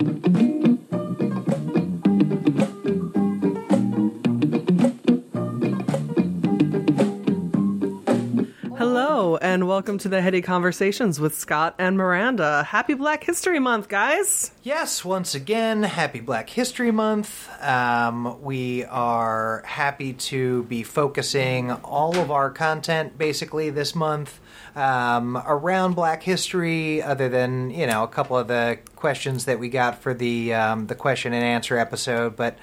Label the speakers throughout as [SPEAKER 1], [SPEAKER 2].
[SPEAKER 1] Hello, and welcome to the Heady Conversations with Scott and Miranda. Happy Black History Month, guys!
[SPEAKER 2] Yes, once again, happy Black History Month. Um, we are happy to be focusing all of our content basically this month um, around Black history, other than you know a couple of the questions that we got for the um, the question and answer episode, but.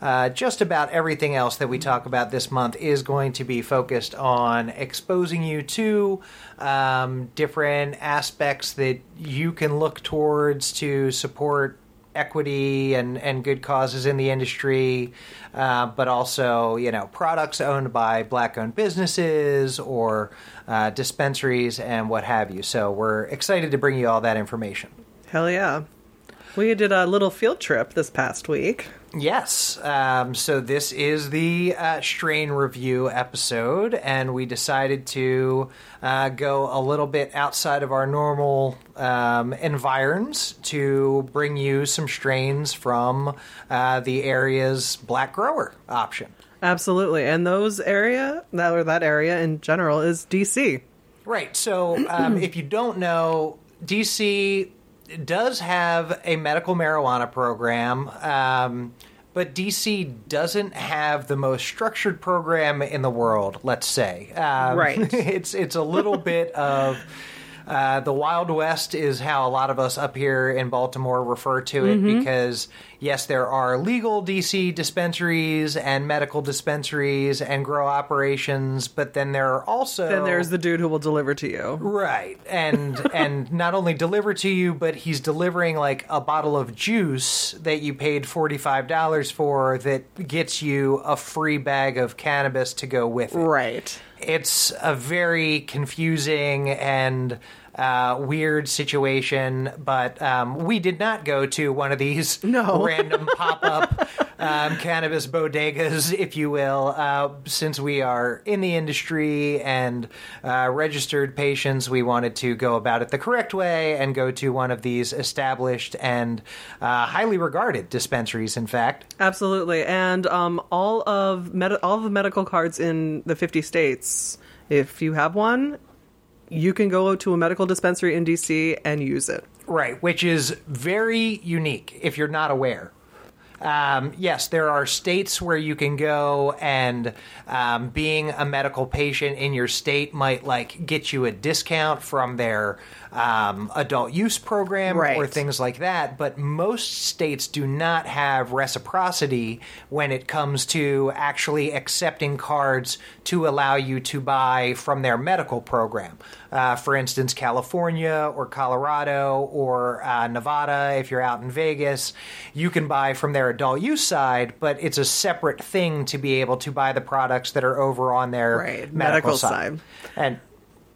[SPEAKER 2] Uh, just about everything else that we talk about this month is going to be focused on exposing you to um, different aspects that you can look towards to support equity and, and good causes in the industry, uh, but also, you know, products owned by black owned businesses or uh, dispensaries and what have you. So we're excited to bring you all that information.
[SPEAKER 1] Hell yeah. We did a little field trip this past week.
[SPEAKER 2] Yes. Um, so this is the uh, strain review episode, and we decided to uh, go a little bit outside of our normal um, environs to bring you some strains from uh, the area's black grower option.
[SPEAKER 1] Absolutely. And those area, that or that area in general is DC.
[SPEAKER 2] Right. So um, if you don't know, DC does have a medical marijuana program. Um, but DC doesn't have the most structured program in the world. Let's say, um,
[SPEAKER 1] Right.
[SPEAKER 2] it's it's a little bit of uh, the Wild West is how a lot of us up here in Baltimore refer to it because yes, there are legal DC dispensaries and medical dispensaries and grow operations, but then there are also
[SPEAKER 1] Then there's the dude who will deliver to you.
[SPEAKER 2] Right. And and not only deliver to you, but he's delivering like a bottle of juice that you paid $45 for that gets you a free bag of cannabis to go with it.
[SPEAKER 1] Right.
[SPEAKER 2] It's a very confusing and uh, weird situation, but um, we did not go to one of these
[SPEAKER 1] No.
[SPEAKER 2] random pop up um, cannabis bodegas, if you will, uh, since we are in the industry and uh, registered patients. We wanted to go about it the correct way and go to one of these established and uh, highly regarded dispensaries, in fact.
[SPEAKER 1] Absolutely. And um, all of med- all of the medical cards in the 50 states, if you have one, you can go to a medical dispensary in DC and use it.
[SPEAKER 2] Right, which is very unique if you're not aware. Um, yes, there are states where you can go, and um, being a medical patient in your state might like get you a discount from their um, adult use program or things like that. But most states do not have reciprocity when it comes to actually accepting cards to allow you to buy from their medical program. Uh, for instance, California or Colorado or uh, Nevada, if you're out in Vegas, you can buy from their adult use side, but it's a separate thing to be able to buy the products that are over on their
[SPEAKER 1] Right,
[SPEAKER 2] medical,
[SPEAKER 1] medical
[SPEAKER 2] side.
[SPEAKER 1] side.
[SPEAKER 2] And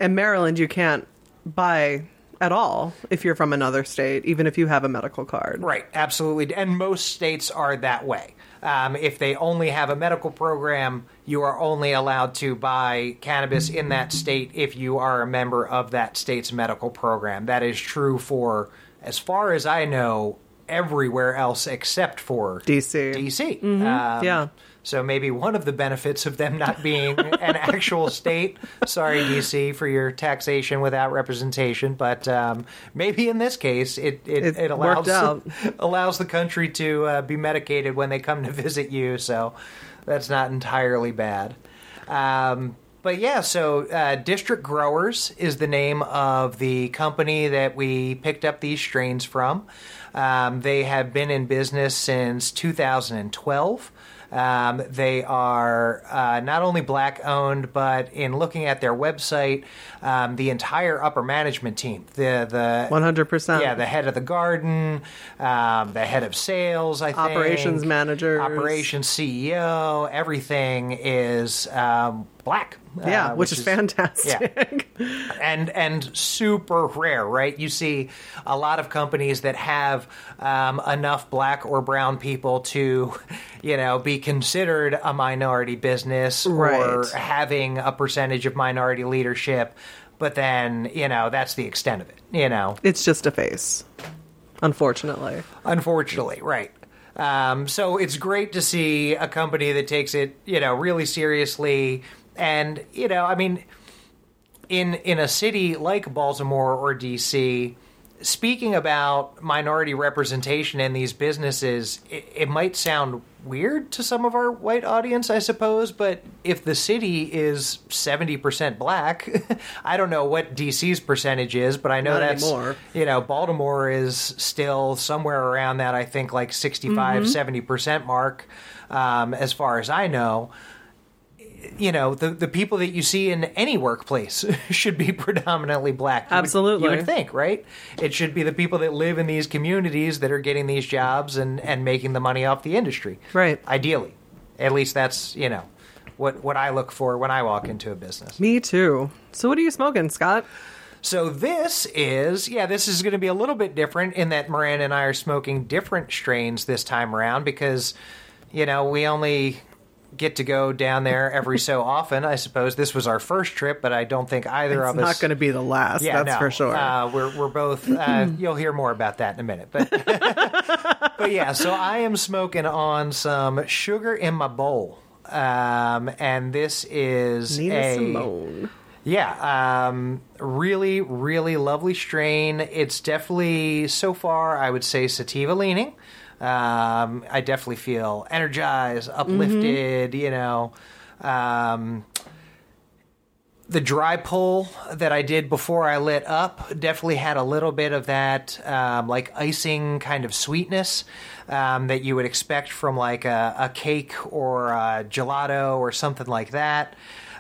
[SPEAKER 1] In Maryland, you can't buy at all if you're from another state, even if you have a medical card.
[SPEAKER 2] Right, absolutely. And most states are that way. Um, if they only have a medical program, you are only allowed to buy cannabis in that state if you are a member of that state's medical program. That is true for, as far as I know, everywhere else except for
[SPEAKER 1] DC.
[SPEAKER 2] DC. Um,
[SPEAKER 1] yeah.
[SPEAKER 2] So maybe one of the benefits of them not being an actual state. Sorry, DC, for your taxation without representation, but um, maybe in this case, it it,
[SPEAKER 1] It
[SPEAKER 2] it allows allows the country to uh, be medicated when they come to visit you. So that's not entirely bad. Um, but yeah, so uh, District Growers is the name of the company that we picked up these strains from. Um, they have been in business since 2012. Um, they are uh, not only black owned, but in looking at their website, um, the entire upper management team, the the
[SPEAKER 1] 100%.
[SPEAKER 2] yeah, the head of the garden, um, the head of sales, I think,
[SPEAKER 1] Operations manager,
[SPEAKER 2] operations CEO, everything is um, black.
[SPEAKER 1] Yeah,
[SPEAKER 2] uh,
[SPEAKER 1] which, is, fantastic. Yeah.
[SPEAKER 2] and and super rare, right? You see a lot of companies that have um, enough black or brown people to, you know, be considered a minority business or having a percentage of minority leadership, but then you know that's the extent of it. You know,
[SPEAKER 1] it's just a face. Unfortunately.
[SPEAKER 2] Unfortunately, right. Um, so it's great to see a company that takes it, you know, really seriously. And you know, I mean, in in a city like Baltimore or DC, speaking about minority representation in these businesses, it, it, might sound weird to some of our white audience, I suppose, but if the city is 70% black, I don't know what DC's percentage is, but I know
[SPEAKER 1] Not
[SPEAKER 2] that's,
[SPEAKER 1] anymore.
[SPEAKER 2] you know, Baltimore is still somewhere around that, I think like 65,
[SPEAKER 1] Mm-hmm.
[SPEAKER 2] 70% mark, um, as far as I know you know the the people that you see in any workplace should be predominantly black. You would-
[SPEAKER 1] Absolutely.
[SPEAKER 2] you would think, right? It should be the people that live in these communities that are getting these jobs and and making the money off the industry.
[SPEAKER 1] Right.
[SPEAKER 2] Ideally, at least that's you know what what I look for when I walk into a business.
[SPEAKER 1] Me too. So what are you smoking, Scott?
[SPEAKER 2] So this is, yeah, this is going to be a little bit different in that Miranda and I are smoking different strains this time around because, you know, we only get to go down there every so often. I suppose this was our first trip, but I don't think either
[SPEAKER 1] It's
[SPEAKER 2] of us.
[SPEAKER 1] It's not going to be the last.
[SPEAKER 2] yeah,
[SPEAKER 1] that's
[SPEAKER 2] no.
[SPEAKER 1] for sure.
[SPEAKER 2] Uh, we're we're both. Uh, you'll hear more about that in a minute, but but yeah. So I am smoking on some sugar in my bowl, um, and this is
[SPEAKER 1] Nina
[SPEAKER 2] a
[SPEAKER 1] Simone.
[SPEAKER 2] yeah, um, really, really lovely strain. It's definitely so far, I would say sativa leaning. Um, I definitely feel energized, uplifted. You know, um, the dry pull that I did before I lit up definitely had a little bit of that, um, like icing kind of sweetness um, that you would expect from like a, a cake or a gelato or something like that.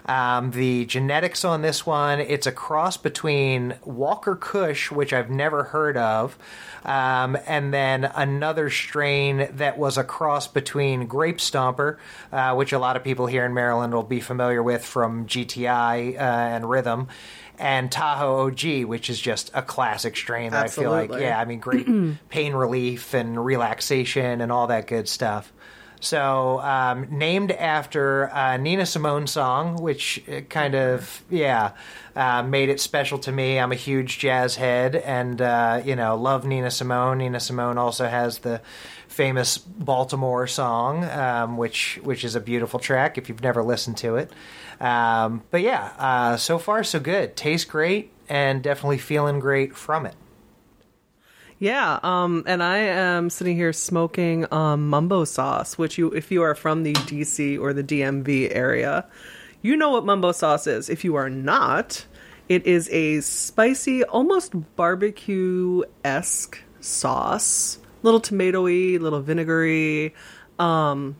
[SPEAKER 2] Um, the genetics on this one, it's a cross between Walker Kush, which I've never heard of, um, and then another strain that was a cross between Grape Stomper, uh, which a lot of people here in Maryland will be familiar with from GTI uh, and Rhythm, and Tahoe OG, which is just a classic strain that I feel like, yeah, I mean, great pain relief and relaxation and all that good stuff. So, um, named after a Nina Simone song, which uh, kind of, yeah, uh, made it special to me. I'm a huge jazz head and, uh, you know, love Nina Simone. Nina Simone also has the famous Baltimore song, um, which, which is a beautiful track if you've never listened to it. Um, but yeah, uh, so far so good. Tastes great and definitely feeling great from it.
[SPEAKER 1] Yeah, um, and I am sitting here smoking um, mumbo sauce, which you, if you are from the DC or the DMV area, you know what mumbo sauce is. If you are not, it is a spicy, almost barbecue esque sauce, little tomatoey, little vinegary, um,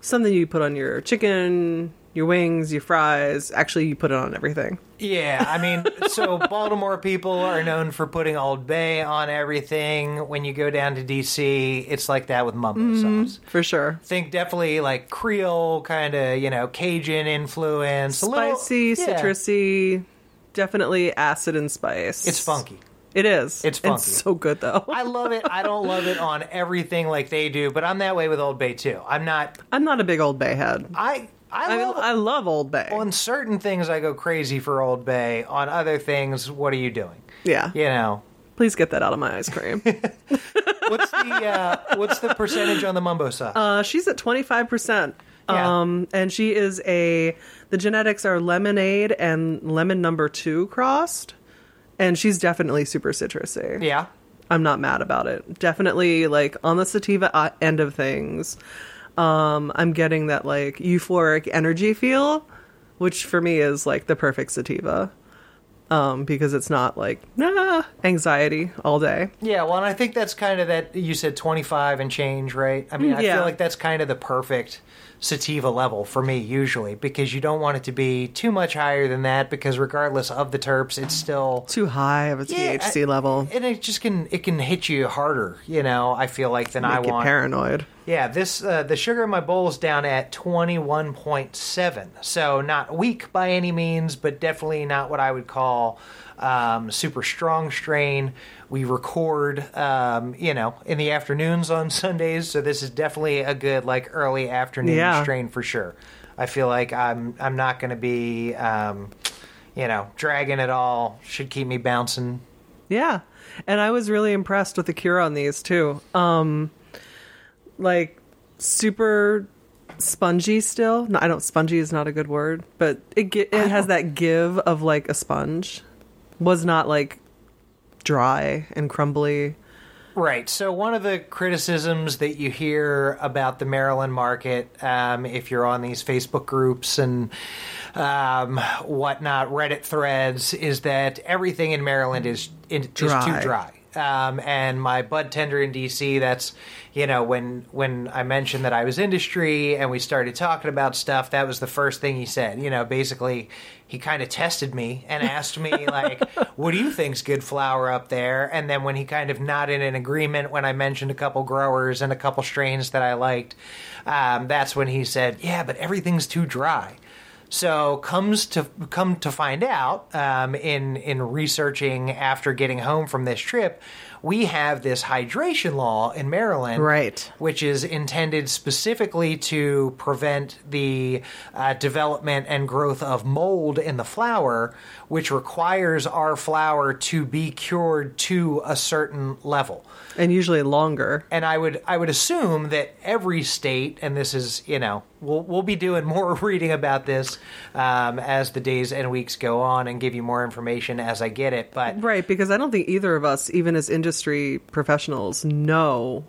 [SPEAKER 1] something you put on your chicken, your wings, your fries. Actually, you put it on everything.
[SPEAKER 2] Yeah, I mean, so Baltimore people are known for putting Old Bay on everything. When you go down to DC, it's like that with mumbo mm-hmm, sauce.
[SPEAKER 1] For sure.
[SPEAKER 2] Think definitely like Creole kind of, you know, Cajun influence. a little-
[SPEAKER 1] spicy,
[SPEAKER 2] yeah.
[SPEAKER 1] citrusy, definitely acid and spice.
[SPEAKER 2] It's funky.
[SPEAKER 1] It is.
[SPEAKER 2] It's funky.
[SPEAKER 1] so good though.
[SPEAKER 2] I love it. I don't love it on everything like they do, but I'm that way with Old Bay too. I'm not.
[SPEAKER 1] I'm not a big Old Bay head.
[SPEAKER 2] I I,
[SPEAKER 1] I,
[SPEAKER 2] love
[SPEAKER 1] I love Old Bay.
[SPEAKER 2] on certain things I go crazy for Old Bay. On other things, what are you doing?
[SPEAKER 1] yeah.
[SPEAKER 2] You know,
[SPEAKER 1] Please get that out of my ice cream.
[SPEAKER 2] what's the uh, what's the percentage on the mumbo sauce?
[SPEAKER 1] uh, she's at 25%.
[SPEAKER 2] Yeah.
[SPEAKER 1] Um, and she is a, the genetics are lemonade and lemon number two crossed. And she's definitely super citrusy.
[SPEAKER 2] yeah.
[SPEAKER 1] I'm not mad about it. Definitely like on the sativa uh, end of things. Um, I'm getting that like euphoric energy feel, which for me is like the perfect sativa. Um, because it's not like nah, anxiety all day.
[SPEAKER 2] Yeah, well, and I think that's kind of that you said 25 and change, right? I mean, I
[SPEAKER 1] Yeah.
[SPEAKER 2] feel like that's kind of the perfect sativa level for me usually because you don't want it to be too much higher than that because regardless of the terps, it's still
[SPEAKER 1] Too high of a
[SPEAKER 2] Yeah,
[SPEAKER 1] THC
[SPEAKER 2] I-
[SPEAKER 1] level.
[SPEAKER 2] and it just can it can hit you harder, you know, I feel like than I
[SPEAKER 1] Make you
[SPEAKER 2] want.
[SPEAKER 1] paranoid.
[SPEAKER 2] Yeah, this uh, the sugar in my bowl is down at twenty one point seven, so not weak by any means, but definitely not what I would call um, super strong strain. We record, um, you know, in the afternoons on Sundays, so this is definitely a good like early afternoon
[SPEAKER 1] Yeah.
[SPEAKER 2] strain for sure. I feel like I'm I'm not going to be, um, you know, dragging it all. Should keep me bouncing.
[SPEAKER 1] Yeah. And I was really impressed with the cure on these too. Um, like super spongy still. No, I don't. Spongy is not a good word, but it it has that give of like a sponge. Was not like dry and crumbly.
[SPEAKER 2] Right. So one of the criticisms that you hear about the Maryland market, um, if you're on these Facebook groups and um, whatnot, Reddit threads, is that everything in Maryland is, is
[SPEAKER 1] Dry.
[SPEAKER 2] too dry. Um, and my bud tender in DC, that's you know when when I mentioned that I was industry and we started talking about stuff, that was the first thing he said. You know, basically he kind of tested me and asked me like, "What do you think's good flower up there?" And then when he kind of nodded in agreement when I mentioned a couple growers and a couple strains that I liked, um, that's when he said, "Yeah, but everything's too dry." So comes to come to find out um, in in researching after getting home from this trip, we have this hydration law in Maryland,
[SPEAKER 1] Right.
[SPEAKER 2] which is intended specifically to prevent the uh, development and growth of mold in the flower, which requires our flower to be cured to a certain level
[SPEAKER 1] And usually longer.
[SPEAKER 2] and I would I would assume that every state, and this is you know we'll we'll be doing more reading about this um, as the days and weeks go on, and give you more information as I get it. But
[SPEAKER 1] Right, because I don't think either of us, even as industry professionals, know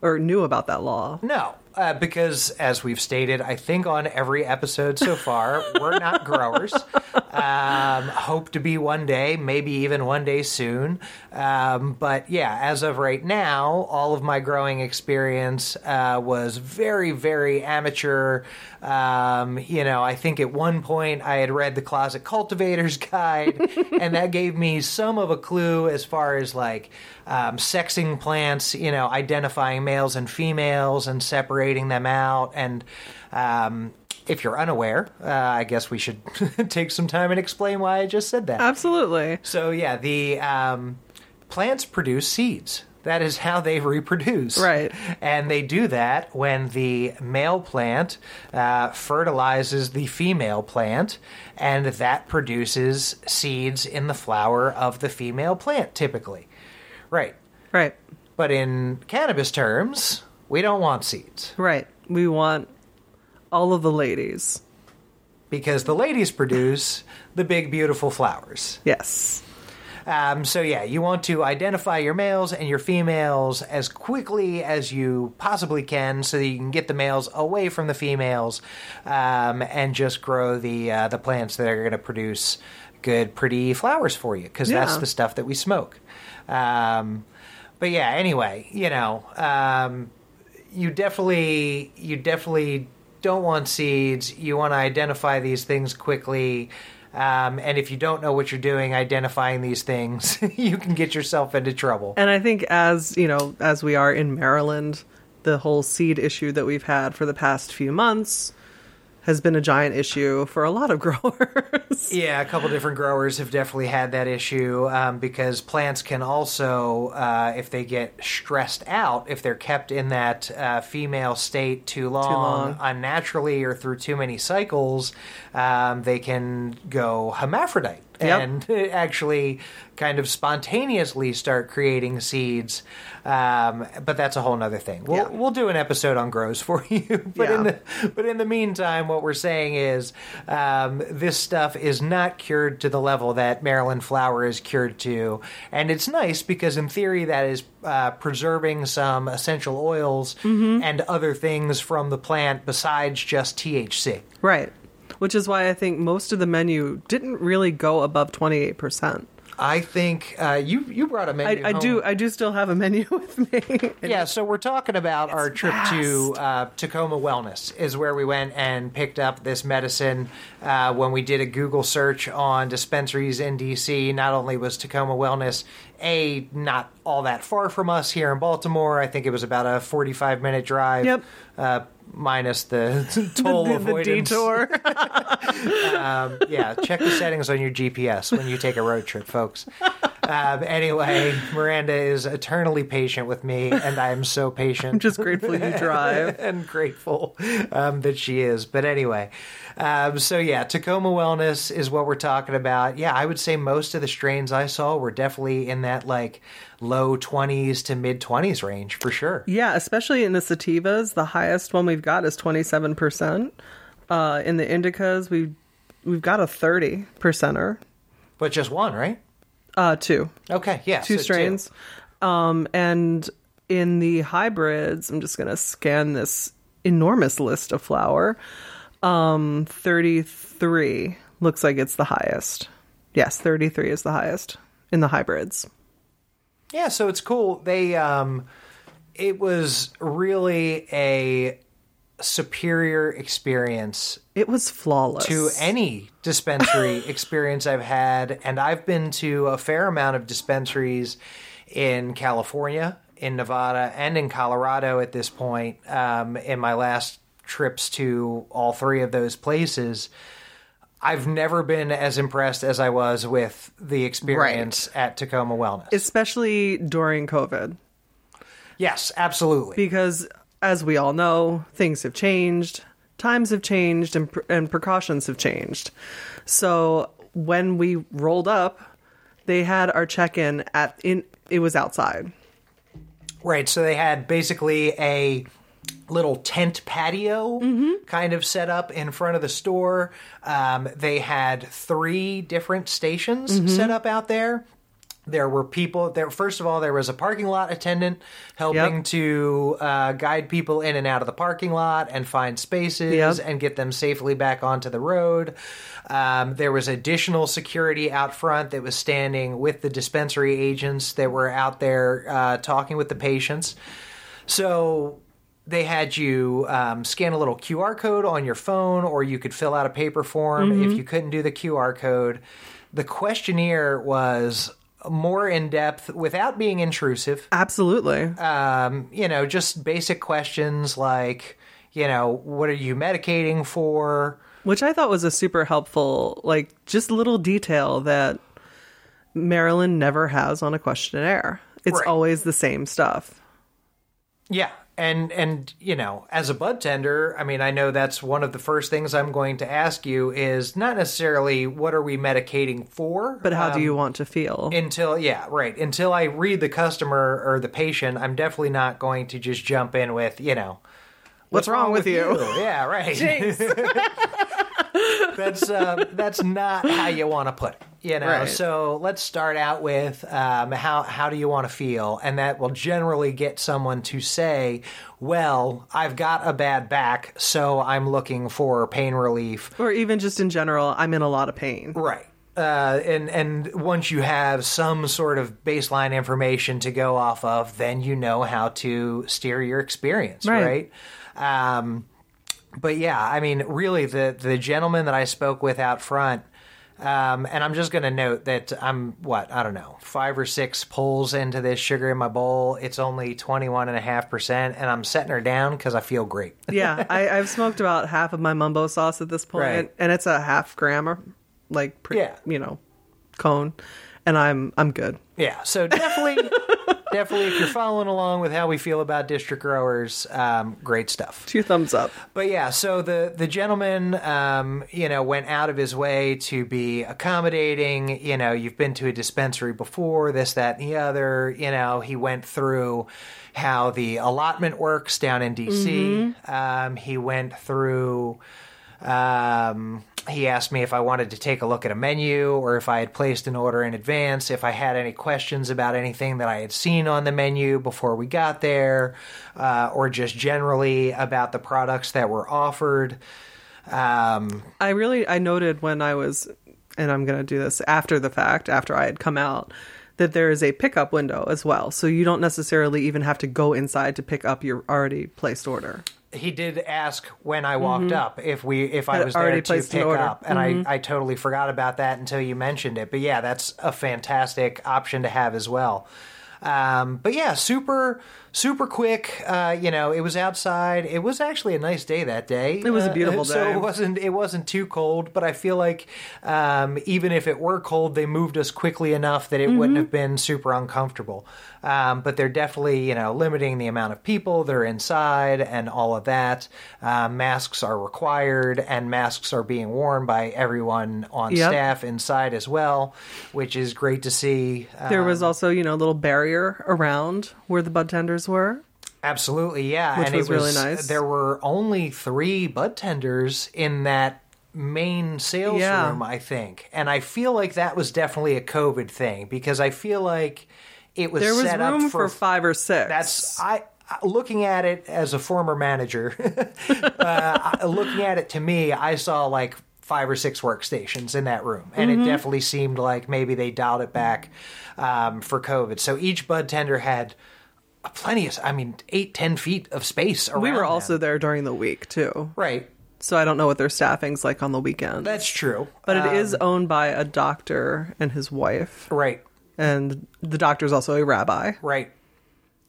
[SPEAKER 1] or knew about that law.
[SPEAKER 2] no, uh, because as we've stated, I think on every episode so far, we're not growers. Um, hope to be one day, maybe even one day soon. Um, but yeah, as of right now, all of my growing experience uh, was very, very amateur. Um, you know, I think at one point I had read the Closet Cultivator's Guide, and that gave me some of a clue as far as like um, sexing plants, you know, identifying males and females and separating them out. And um, if you're unaware, uh, I guess we should take some time and explain why I just said that.
[SPEAKER 1] Absolutely.
[SPEAKER 2] So yeah, the um, plants produce seeds. That is how they reproduce.
[SPEAKER 1] Right.
[SPEAKER 2] And they do that when the male plant uh, fertilizes the female plant, and that produces seeds in the flower of the female plant, typically. Right.
[SPEAKER 1] Right.
[SPEAKER 2] But in cannabis terms, we don't want seeds
[SPEAKER 1] Right. We want all of the ladies.
[SPEAKER 2] because the ladies produce the big, beautiful flowers.
[SPEAKER 1] Yes.
[SPEAKER 2] Um, so yeah, you want to identify your males and your females as quickly as you possibly can, so that you can get the males away from the females, um, and just grow the uh, the plants that are going to produce good, pretty flowers for you, because that's the stuff that we smoke. Um, but yeah, anyway, you know, um, you definitely you definitely don't want seeds. You want to identify these things quickly. Um, and if you don't know what you're doing identifying these things, you can get yourself into trouble.
[SPEAKER 1] And I think as, you know, as we are in Maryland, the whole seed issue that we've had for the past few months has been a giant issue for a lot of growers.
[SPEAKER 2] Yeah, a couple different growers have definitely had that issue um, because plants can also, uh, if they get stressed out, if they're kept in that uh, female state too long,
[SPEAKER 1] long.
[SPEAKER 2] unnaturally, or through too many cycles, um, they can go hermaphrodite
[SPEAKER 1] Yep.
[SPEAKER 2] and actually kind of spontaneously start creating seeds. Um, but that's a whole nother thing. We'll,
[SPEAKER 1] Yeah.
[SPEAKER 2] we'll do an episode on grows for you. but in the but in the meantime, what we're saying is um, this stuff is not cured to the level that Maryland flower is cured to, and it's nice because in theory that is uh, preserving some essential oils
[SPEAKER 1] Mm-hmm.
[SPEAKER 2] and other things from the plant besides just THC.
[SPEAKER 1] Right. Which is why I think most of the menu didn't really go above 28%.
[SPEAKER 2] I think uh, you you brought a menu.
[SPEAKER 1] I
[SPEAKER 2] home.
[SPEAKER 1] do I do still have a menu with me.
[SPEAKER 2] Yeah, so we're talking about our trip to uh, Takoma Wellness, is where we went and picked up this medicine uh, when we did a Google search on dispensaries in DC. Not only was Takoma Wellness a not all that far from us here in Baltimore, I think it was about a forty-five minute drive.
[SPEAKER 1] Yep.
[SPEAKER 2] Minus the toll
[SPEAKER 1] the, the
[SPEAKER 2] avoidance.
[SPEAKER 1] detour.
[SPEAKER 2] Um, yeah, check the settings on your GPS when you take a road trip, folks. Um, anyway, Miranda is eternally patient with me, and I am so patient.
[SPEAKER 1] I'm just grateful you drive.
[SPEAKER 2] and grateful um, that she is. But anyway, um, so yeah, Takoma Wellness is what we're talking about. Yeah, I would say most of the strains I saw were definitely in that like low 20s to mid 20s range for sure.
[SPEAKER 1] Yeah, especially in the sativas, the highest one we've got is 27%. Uh, in the indicas, we we've got a 30 percenter.
[SPEAKER 2] But just one, right?
[SPEAKER 1] Uh, two.
[SPEAKER 2] Okay, yeah.
[SPEAKER 1] two
[SPEAKER 2] so
[SPEAKER 1] strains. Um, and in the hybrids, I'm just going to scan this enormous list of flower. Um, 33 looks like it's the highest. Yes, 33 is the highest in the hybrids.
[SPEAKER 2] Yeah, so it's cool. They um it was really a superior experience
[SPEAKER 1] It was flawless.
[SPEAKER 2] to any dispensary experience I've had, and I've been to a fair amount of dispensaries in California, in Nevada, and in Colorado at this point. Um, in my last trips to all three of those places, I've never been as impressed as I was with the experience at Takoma Wellness.
[SPEAKER 1] especially during COVID.
[SPEAKER 2] yes, absolutely.
[SPEAKER 1] because as we all know things have changed times have changed and, and precautions have changed so when we rolled up they had our check-in at in it was outside
[SPEAKER 2] Right. So they had basically a little tent patio kind of set up in front of the store. Um, they had three different stations set up out there. There were people there. First of all, there was a parking lot attendant helping
[SPEAKER 1] Yep.
[SPEAKER 2] to uh, guide people in and out of the parking lot and find spaces
[SPEAKER 1] Yep.
[SPEAKER 2] and get them safely back onto the road. Um, there was additional security out front that was standing with the dispensary agents that were out there uh, talking with the patients. So they had you um, scan a little QR code on your phone, or you could fill out a paper form. If you couldn't do the QR code, the questionnaire was more in depth without being intrusive
[SPEAKER 1] absolutely
[SPEAKER 2] um, you know, just basic questions like, you know, what are you medicating for?
[SPEAKER 1] which i thought was a super helpful like just little detail that Maryland never has on a questionnaire it's
[SPEAKER 2] Right.
[SPEAKER 1] always the same stuff
[SPEAKER 2] Yeah. And and you know, as a bud tender, I mean, I know that's one of the first things I'm going to ask you is not necessarily what are we medicating for,
[SPEAKER 1] but how do
[SPEAKER 2] um,
[SPEAKER 1] you want to feel
[SPEAKER 2] until yeah, right. Until I read the customer or the patient, I'm definitely not going to just jump in with, you know,
[SPEAKER 1] what's, wrong, with you,
[SPEAKER 2] Yeah, right. that's uh, that's not how you want to put it. You know.
[SPEAKER 1] Right.
[SPEAKER 2] So let's start out with um, how how do you want to feel, and that will generally get someone to say, "Well, I've got a bad back, so I'm looking for pain relief."
[SPEAKER 1] or even just in general i'm in a lot of pain
[SPEAKER 2] Right. Uh, and and once you have some sort of baseline information to go off of, then you know how to steer your experience, right?
[SPEAKER 1] Right.
[SPEAKER 2] Um, but yeah, I mean, really, the the gentleman that I spoke with out front, um, and I'm just going to note that I'm what I don't know, five or six pulls into this sugar in my bowl. It's only twenty one and a half percent, and I'm setting her down because I feel great.
[SPEAKER 1] yeah, I, I've smoked about half of my mumbo sauce at this point,
[SPEAKER 2] Right.
[SPEAKER 1] and it's a half gram or like, pre,
[SPEAKER 2] Yeah.
[SPEAKER 1] you know, cone, and I'm I'm good.
[SPEAKER 2] Yeah, so definitely, definitely, if you're following along with how we feel about district growers, um, great stuff.
[SPEAKER 1] Two thumbs up.
[SPEAKER 2] But yeah, so the the gentleman, um, you know, went out of his way to be accommodating. You know, you've been to a dispensary before, this, that, and the other. You know, he went through how the allotment works down in DC. Um, he went through. Um, he asked me if I wanted to take a look at a menu or if I had placed an order in advance, if I had any questions about anything that I had seen on the menu before we got there, uh, or just generally about the products that were offered. Um,
[SPEAKER 1] I really I noted when I was, and I'm gonna do this after the fact, after I had come out, that there is a pickup window as well, so you don't necessarily even have to go inside to pick up your already placed order.
[SPEAKER 2] He did ask when I walked up if we if I was there to pick up, and I I totally forgot about that until you mentioned it. But yeah, that's a fantastic option to have as well. Um, but yeah, super super quick. Uh, you know, it was outside. It was actually a nice day that day.
[SPEAKER 1] It was a
[SPEAKER 2] Uh,
[SPEAKER 1] beautiful
[SPEAKER 2] So
[SPEAKER 1] day.
[SPEAKER 2] it wasn't it wasn't too cold, but I feel like um, even if it were cold, they moved us quickly enough that it
[SPEAKER 1] Mm-hmm.
[SPEAKER 2] wouldn't have been super uncomfortable. Um, but they're definitely you know limiting the amount of people that are inside and all of that. Uh, masks are required, and masks are being worn by everyone on
[SPEAKER 1] Yep.
[SPEAKER 2] staff inside as well, which is great to see. Uh,
[SPEAKER 1] There was also, you know, a little barrier around where the bud tenders were.
[SPEAKER 2] Absolutely, yeah.
[SPEAKER 1] Which
[SPEAKER 2] and
[SPEAKER 1] was
[SPEAKER 2] it
[SPEAKER 1] really nice.
[SPEAKER 2] There were only three bud tenders in that main sales
[SPEAKER 1] Yeah.
[SPEAKER 2] room, I think. And I feel like that was definitely a COVID thing because I feel like it was
[SPEAKER 1] There was
[SPEAKER 2] set
[SPEAKER 1] room
[SPEAKER 2] up
[SPEAKER 1] for, five or six.
[SPEAKER 2] That's I. I- Looking at it as a former manager, uh, looking at it to me, I saw like five or six workstations in that room, and
[SPEAKER 1] Mm-hmm.
[SPEAKER 2] it definitely seemed like maybe they dialed it back um, for COVID. So each bud tender had plenty of, I mean, eight, ten feet of space around.
[SPEAKER 1] we were
[SPEAKER 2] them.
[SPEAKER 1] also there during the week too.
[SPEAKER 2] right.
[SPEAKER 1] So I don't know what their staffing's like on the weekend.
[SPEAKER 2] That's true,
[SPEAKER 1] but it
[SPEAKER 2] Um,
[SPEAKER 1] is owned by a doctor and his wife.
[SPEAKER 2] right,
[SPEAKER 1] And the doctor's also a rabbi.
[SPEAKER 2] right.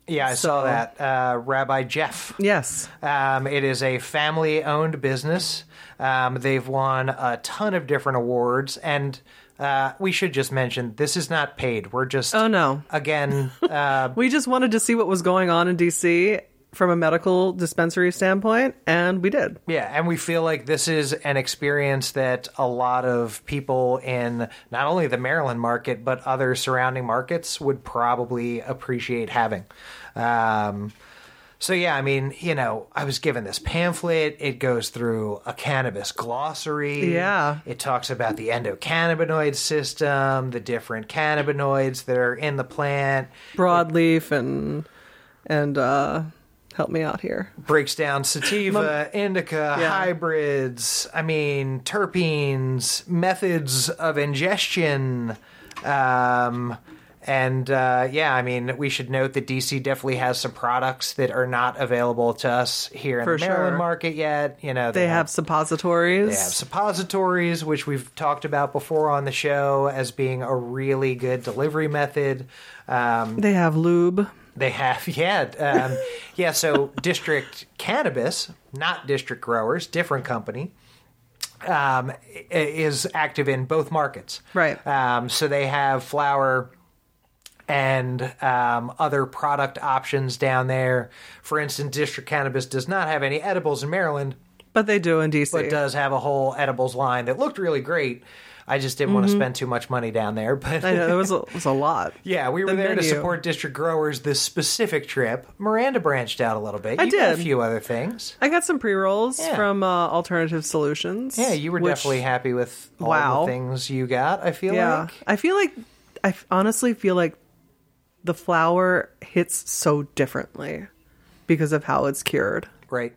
[SPEAKER 2] Yeah, I saw that. Uh, Rabbi Jeff.
[SPEAKER 1] Yes.
[SPEAKER 2] Um, it is a family owned business. Um, they've won a ton of different awards. And uh, we should just mention this is not paid. We're just,
[SPEAKER 1] Oh no.
[SPEAKER 2] again, uh,
[SPEAKER 1] We just wanted to see what was going on in DC from a medical dispensary standpoint, and we did.
[SPEAKER 2] yeah, and we feel like this is an experience that a lot of people in not only the Maryland market, but other surrounding markets would probably appreciate having. Um, So yeah, I mean, you know, I was given this pamphlet. It goes through a cannabis glossary.
[SPEAKER 1] Yeah.
[SPEAKER 2] It talks about the endocannabinoid system, the different cannabinoids that are in the plant.
[SPEAKER 1] Broadleaf and and uh help me out here.
[SPEAKER 2] Breaks down sativa, indica,
[SPEAKER 1] Yeah.
[SPEAKER 2] hybrids. I mean, terpenes, methods of ingestion. Um, and uh, yeah, I mean, we should note that DC definitely has some products that are not available to us here in
[SPEAKER 1] For
[SPEAKER 2] the Maryland
[SPEAKER 1] sure.
[SPEAKER 2] market yet. You know,
[SPEAKER 1] They have suppositories.
[SPEAKER 2] They have suppositories, which we've talked about before on the show as being a really good delivery method. Um,
[SPEAKER 1] They have lube.
[SPEAKER 2] they have, yeah, um, yeah. So District Cannabis, not District Growers, different company, um, is active in both markets.
[SPEAKER 1] Right.
[SPEAKER 2] Um, so they have flower and um, other product options down there. For instance, District Cannabis does not have any edibles in Maryland
[SPEAKER 1] But they do in DC.
[SPEAKER 2] but does have a whole edibles line that looked really great. I just didn't want to spend too much money down there, but
[SPEAKER 1] Mm-hmm. I know, it was a, it was a lot.
[SPEAKER 2] yeah, we were
[SPEAKER 1] The
[SPEAKER 2] there to support district growers this specific trip. Miranda branched out a little bit.
[SPEAKER 1] I
[SPEAKER 2] you got a few other things.
[SPEAKER 1] I got some pre rolls
[SPEAKER 2] Yeah.
[SPEAKER 1] from uh, Alternative Solutions.
[SPEAKER 2] Yeah, you were
[SPEAKER 1] which-
[SPEAKER 2] definitely happy with all
[SPEAKER 1] Wow.
[SPEAKER 2] the things you got. I feel
[SPEAKER 1] Yeah,
[SPEAKER 2] like
[SPEAKER 1] I feel like I f- honestly feel like the flower hits so differently because of how it's cured.
[SPEAKER 2] right.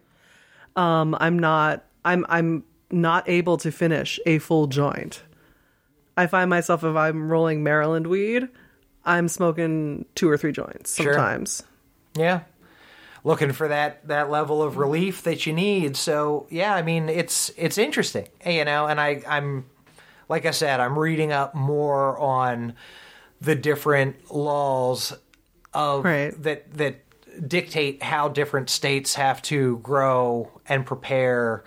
[SPEAKER 1] Um, I'm not. I'm. I'm not able to finish a full joint. I find myself if I'm rolling Maryland weed, I'm smoking two or three joints
[SPEAKER 2] Sure.
[SPEAKER 1] sometimes.
[SPEAKER 2] Yeah. Looking for that that level of relief that you need. So yeah, I mean it's it's interesting, you know. And I I'm like I said, I'm reading up more on the different laws of
[SPEAKER 1] Right.
[SPEAKER 2] that that dictate how different states have to grow and prepare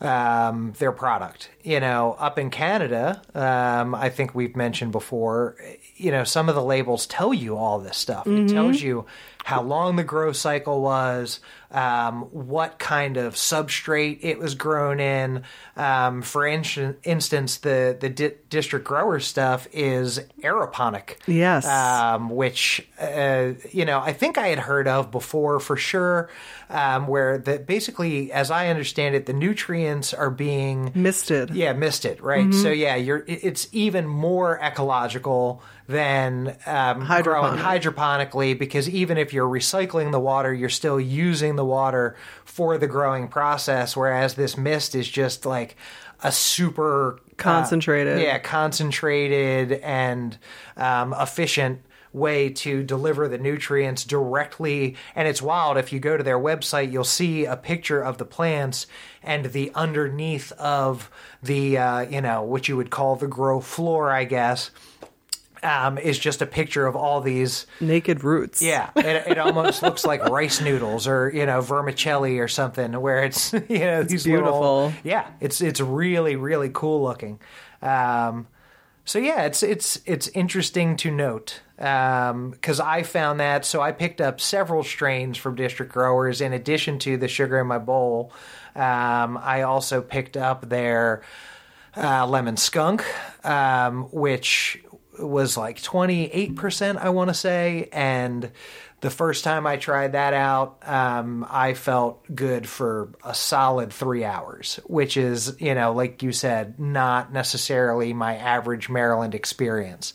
[SPEAKER 2] um, their product. You know, up in Canada, um, I think we've mentioned before, you know, some of the labels tell you all this stuff. It tells you how long the growth cycle was, um, what kind of substrate it was grown in. Um, for in- instance, the, the di- district grower stuff is aeroponic
[SPEAKER 1] Yes.
[SPEAKER 2] um, which uh, you know I think I had heard of before for sure, um, where that basically, as I understand it, the nutrients are being
[SPEAKER 1] Misted.
[SPEAKER 2] yeah misted, right? So yeah, you're it's even more ecological than um, growing hydroponically because even if you're recycling the water, you're still using the water for the growing process. Whereas this mist is just like a super uh,
[SPEAKER 1] Concentrated.
[SPEAKER 2] yeah, concentrated and um, efficient way to deliver the nutrients directly. And it's wild. If you go to their website, you'll see a picture of the plants and the underneath of the, uh, you know, what you would call the grow floor, I guess. Um, is just a picture of all these.
[SPEAKER 1] Naked roots.
[SPEAKER 2] Yeah, it, it almost looks like rice noodles or you know vermicelli or something, where it's you know these little.
[SPEAKER 1] beautiful.
[SPEAKER 2] Yeah, it's it's really really cool looking. Um, so yeah, it's it's it's interesting to note because I found that. So I picked up several strains from district growers in addition to the sugar in my bowl. Um, I also picked up their uh, lemon skunk, um, which was like 28%, I want to say. And the first time I tried that out, um, I felt good for a solid three hours, which is, you know, like you said, not necessarily my average Maryland experience.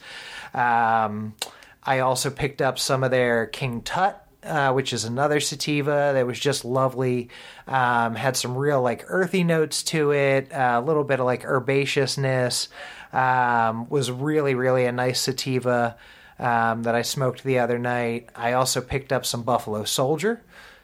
[SPEAKER 2] Um, I also picked up some of their King Tut uh, which is another sativa that was just lovely. Um, had some real like earthy notes to it, a little bit of like herbaceousness. Um, was really really a nice sativa um, that I smoked the other night. I also picked up some Buffalo Soldier.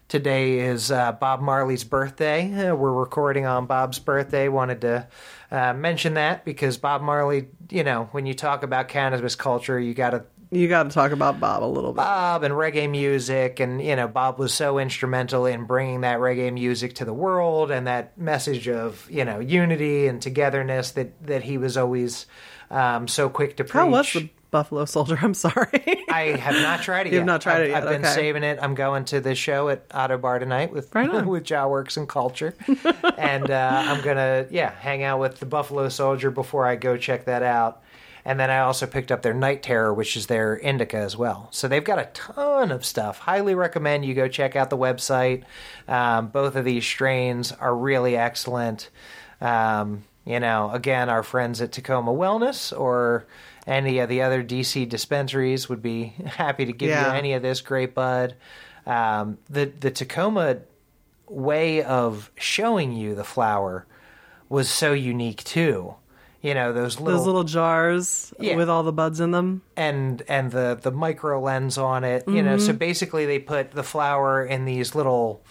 [SPEAKER 2] Today is uh, Bob Marley's birthday. Uh, we're recording on Bob's birthday. Wanted to uh, mention that because Bob Marley, you know, when you talk about cannabis culture, you got to
[SPEAKER 1] You got to talk about Bob a little bit.
[SPEAKER 2] Bob and reggae music, and you know, Bob was so instrumental in bringing that reggae music to the world and that message of you know unity and togetherness that that he was always um, so quick to preach.
[SPEAKER 1] How was the Buffalo Soldier? I'm sorry.
[SPEAKER 2] I have not tried it
[SPEAKER 1] You've
[SPEAKER 2] yet.
[SPEAKER 1] not tried
[SPEAKER 2] I've,
[SPEAKER 1] it yet,
[SPEAKER 2] I've been
[SPEAKER 1] okay.
[SPEAKER 2] saving it. I'm going to the show at Ottobar tonight with
[SPEAKER 1] Right
[SPEAKER 2] with Jah Works and Culture, and uh, I'm gonna yeah hang out with the Buffalo Soldier before I go check that out. And then I also picked up their Night Terror, which is their indica as well. So they've got a ton of stuff. Highly recommend you go check out the website. Um, both of these strains are really excellent. Um, you know, again, our friends at Takoma Wellness or any of the other DC dispensaries would be happy to give
[SPEAKER 1] Yeah.
[SPEAKER 2] you any of this great bud. Um, the the Takoma way of showing you the flower was so unique too. You know those little,
[SPEAKER 1] Those little jars
[SPEAKER 2] Yeah.
[SPEAKER 1] with all the buds in them.
[SPEAKER 2] and and the the micro lens on it. You know,
[SPEAKER 1] Mm-hmm.
[SPEAKER 2] so basically they put the flower in these little,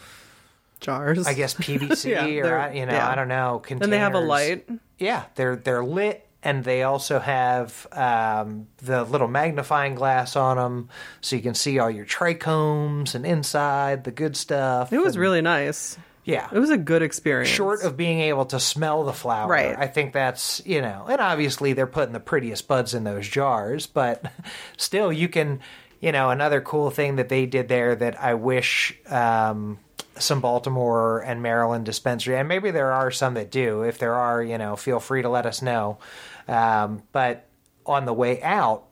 [SPEAKER 1] Jars.
[SPEAKER 2] I guess PVC
[SPEAKER 1] Yeah,
[SPEAKER 2] or I- you know
[SPEAKER 1] yeah.
[SPEAKER 2] I don't know. Containers.
[SPEAKER 1] And they have a light.
[SPEAKER 2] Yeah, they're they're lit, and they also have um, the little magnifying glass on them, so you can see all your trichomes and inside the good stuff.
[SPEAKER 1] It was
[SPEAKER 2] and-
[SPEAKER 1] really nice.
[SPEAKER 2] Yeah.
[SPEAKER 1] It was a good experience.
[SPEAKER 2] Short of being able to smell the flower,
[SPEAKER 1] Right.
[SPEAKER 2] I think that's you know, and obviously they're putting the prettiest buds in those jars, but still, you can, you know, another cool thing that they did there that I wish um, some Baltimore and Maryland dispensary, and maybe there are some that do. If there are, you know, feel free to let us know. Um, but on the way out,